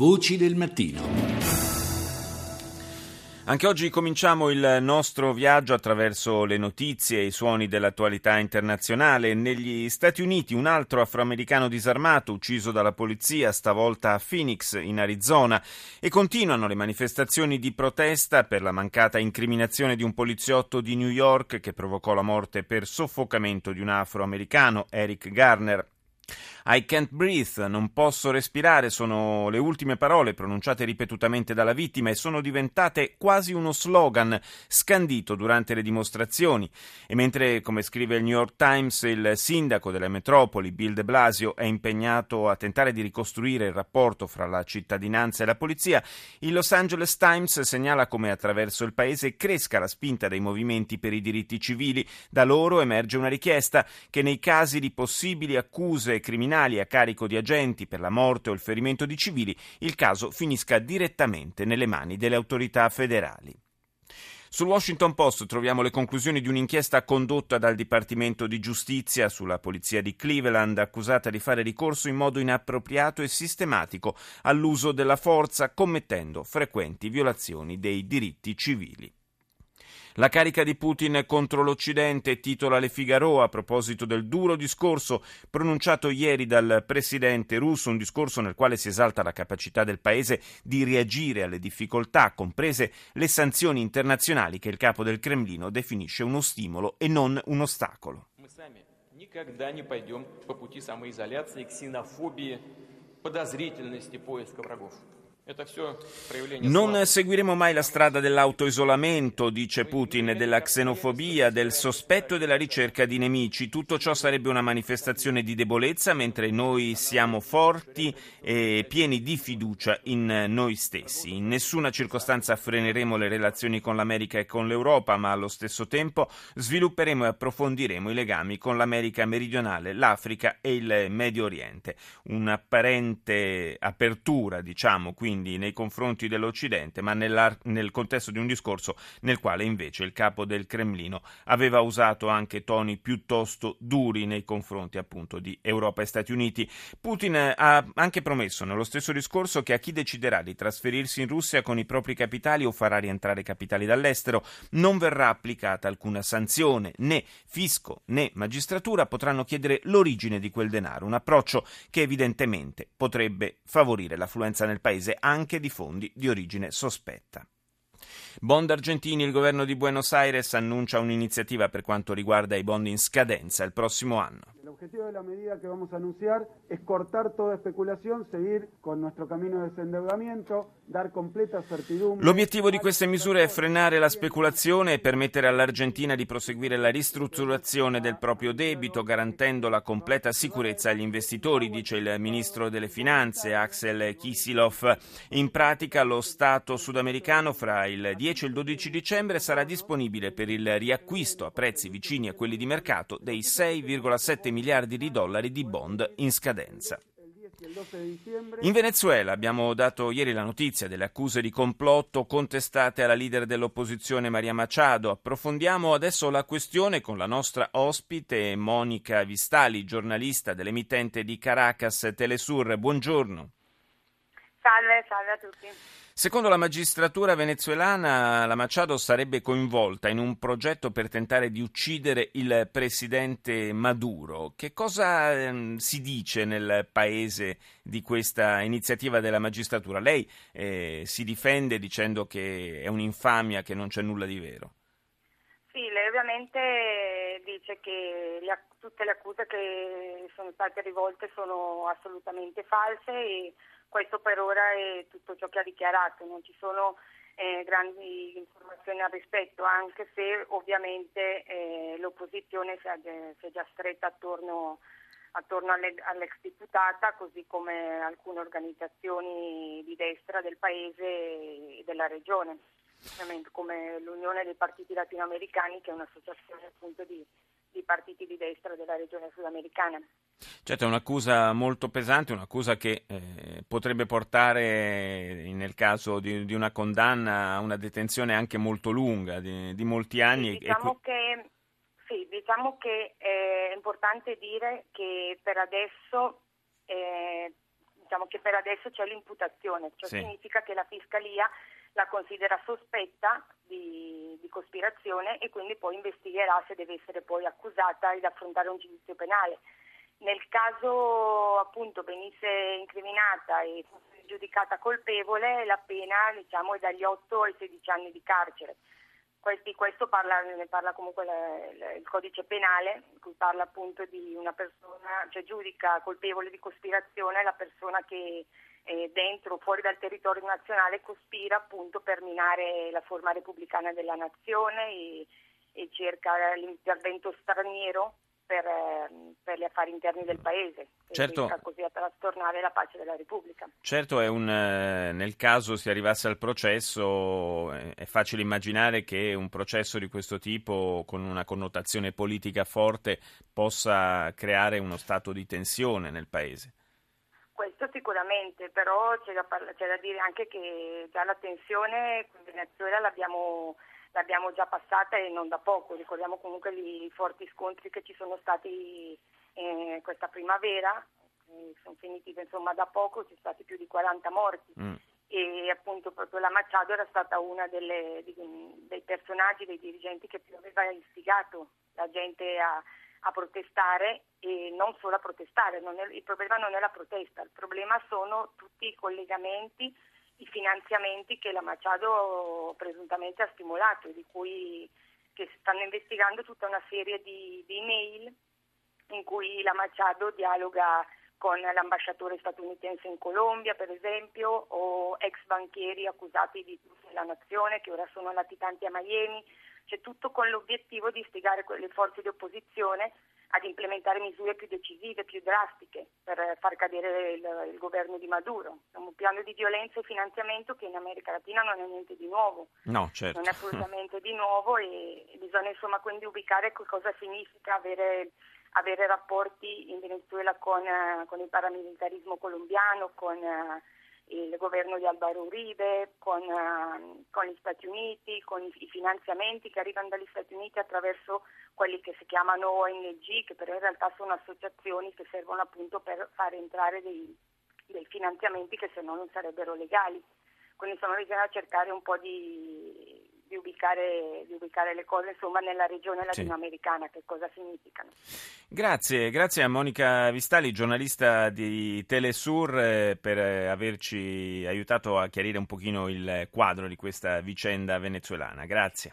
Voci del mattino. Anche oggi cominciamo il nostro viaggio attraverso le notizie e i suoni dell'attualità internazionale. Negli Stati Uniti un altro afroamericano disarmato ucciso dalla polizia, stavolta a Phoenix, in Arizona, e continuano le manifestazioni di protesta per la mancata incriminazione di un poliziotto di New York che provocò la morte per soffocamento di un afroamericano, Eric Garner. I can't breathe, non posso respirare, sono le ultime parole pronunciate ripetutamente dalla vittima e sono diventate quasi uno slogan scandito durante le dimostrazioni. E mentre, come scrive il New York Times, il sindaco della metropoli, Bill de Blasio, è impegnato a tentare di ricostruire il rapporto fra la cittadinanza e la polizia, il Los Angeles Times segnala come attraverso il paese cresca la spinta dei movimenti per i diritti civili. Da loro emerge una richiesta che nei casi di possibili accuse criminali a carico di agenti per la morte o il ferimento di civili, il caso finisca direttamente nelle mani delle autorità federali. Sul Washington Post troviamo le conclusioni di un'inchiesta condotta dal Dipartimento di Giustizia sulla polizia di Cleveland, accusata di fare ricorso in modo inappropriato e sistematico all'uso della forza, commettendo frequenti violazioni dei diritti civili. La carica di Putin contro l'Occidente, titola Le Figaro a proposito del duro discorso pronunciato ieri dal presidente russo, un discorso nel quale si esalta la capacità del paese di reagire alle difficoltà, comprese le sanzioni internazionali che il capo del Cremlino definisce uno stimolo e non un ostacolo. никогда не пойдем по пути самоизоляции, ксенофобии, подозрительности поиска врагов. Non seguiremo mai la strada dell'autoisolamento, dice Putin, della xenofobia, del sospetto e della ricerca di nemici. Tutto ciò sarebbe una manifestazione di debolezza, mentre noi siamo forti e pieni di fiducia in noi stessi. In nessuna circostanza freneremo le relazioni con l'America e con l'Europa, ma allo stesso tempo svilupperemo e approfondiremo i legami con l'America meridionale, l'Africa e il Medio Oriente. Un'apparente apertura, diciamo, quindi quindi nei confronti dell'Occidente, ma nel contesto di un discorso nel quale invece il capo del Cremlino aveva usato anche toni piuttosto duri nei confronti appunto di Europa e Stati Uniti. Putin ha anche promesso nello stesso discorso che a chi deciderà di trasferirsi in Russia con i propri capitali o farà rientrare capitali dall'estero non verrà applicata alcuna sanzione, né fisco né magistratura potranno chiedere l'origine di quel denaro, un approccio che evidentemente potrebbe favorire l'affluenza nel paese anche di fondi di origine sospetta. Bond argentini, il governo di Buenos Aires annuncia un'iniziativa per quanto riguarda i bond in scadenza il prossimo anno. objetivo de la medida que vamos a anunciar es cortar toda especulación, seguir con nuestro camino de desendeudamiento, dar completa certidumbre. L'obiettivo di queste misure è frenare la speculazione e permettere all'Argentina di proseguire la ristrutturazione del proprio debito, garantendo la completa sicurezza agli investitori, dice il ministro delle Finanze Axel Kisilov. In pratica lo Stato sudamericano fra il 10 e il 12 dicembre sarà disponibile per il riacquisto a prezzi vicini a quelli di mercato dei 6,7 miliardi miliardi di dollari di bond in scadenza. In Venezuela abbiamo dato ieri la notizia delle accuse di complotto contestate alla leader dell'opposizione Maria Machado. Approfondiamo adesso la questione con la nostra ospite Monica Vistali, giornalista dell'emittente di Caracas Telesur. Buongiorno. Salve, salve a tutti. Secondo la magistratura venezuelana, la Machado sarebbe coinvolta in un progetto per tentare di uccidere il presidente Maduro. Che cosa eh, si dice nel paese di questa iniziativa della magistratura? Lei eh, si difende dicendo che è un'infamia, che non c'è nulla di vero. Sì, lei ovviamente dice che le, tutte le accuse che sono state rivolte sono assolutamente false e questo per ora è tutto ciò che ha dichiarato, non ci sono eh, grandi informazioni al rispetto, anche se ovviamente eh, l'opposizione si è, si è, già stretta attorno, attorno alle, all'ex deputata, così come alcune organizzazioni di destra del paese e della regione, come l'Unione dei Partiti Latinoamericani, che è un'associazione appunto di di partiti di destra della regione sudamericana. Certo, è un'accusa molto pesante, un'accusa che eh, potrebbe portare, nel caso di, di, una condanna, a una detenzione anche molto lunga, di, di molti anni. Sì, diciamo, e... che, sì, diciamo che è importante dire che per adesso eh, diciamo che per adesso c'è l'imputazione, ciò sì. significa che la Fiscalia la considera sospetta di, di, cospirazione e quindi poi investigherà se deve essere poi accusata ed affrontare un giudizio penale. Nel caso appunto venisse incriminata e fosse giudicata colpevole, la pena diciamo, è dagli 8 ai 16 anni di carcere. Di questo parla, ne parla comunque la, il codice penale, in cui parla appunto di una persona, cioè giudica colpevole di cospirazione la persona che eh, dentro o fuori dal territorio nazionale cospira appunto per minare la forma repubblicana della nazione e, e cerca l'intervento straniero per, ehm, per, gli affari interni del paese certo. e così a trastornare la pace della Repubblica. Certo, un, eh, nel caso si arrivasse al processo è facile immaginare che un processo di questo tipo con una connotazione politica forte possa creare uno stato di tensione nel paese. Questo sicuramente, però c'è da, parla- c'è da dire anche che già la tensione con Venezuela l'abbiamo l'abbiamo già passata e non da poco, ricordiamo comunque i forti scontri che ci sono stati eh, questa primavera, sono finiti insomma da poco, ci sono stati più di 40 morti mm. e appunto proprio la Machado era stata una delle, dei personaggi, dei dirigenti che più aveva istigato la gente a, a protestare e non solo a protestare, è, il problema non è la protesta, il problema sono tutti i collegamenti i finanziamenti che la Machado presuntamente ha stimolato, di cui stanno investigando tutta una serie di, di email in cui la Machado dialoga con l'ambasciatore statunitense in Colombia, per esempio, o ex banchieri accusati di la nazione che ora sono latitanti a Miami, c'è tutto con l'obiettivo di istigare le forze di opposizione ad implementare misure più decisive, più drastiche per far cadere il, il governo di Maduro. È un piano di violenza e finanziamento che in America Latina non è niente di nuovo. No, certo. Non è assolutamente di nuovo e bisogna insomma quindi ubicare cosa significa avere, avere rapporti in Venezuela con, con il paramilitarismo colombiano, con il governo di Alvaro Uribe, con, uh, con, gli Stati Uniti, con i, finanziamenti che arrivano dagli Stati Uniti attraverso quelli che si chiamano ONG, che però in realtà sono associazioni che servono appunto per fare entrare dei, dei finanziamenti che se no non sarebbero legali. Quindi insomma bisogna cercare un po' di, di ubicare, di ubicare, le cose insomma, nella regione latinoamericana, sì. che cosa significano. Grazie, grazie a Monica Vistali, giornalista di Telesur, eh, per averci aiutato a chiarire un pochino il quadro di questa vicenda venezuelana. Grazie.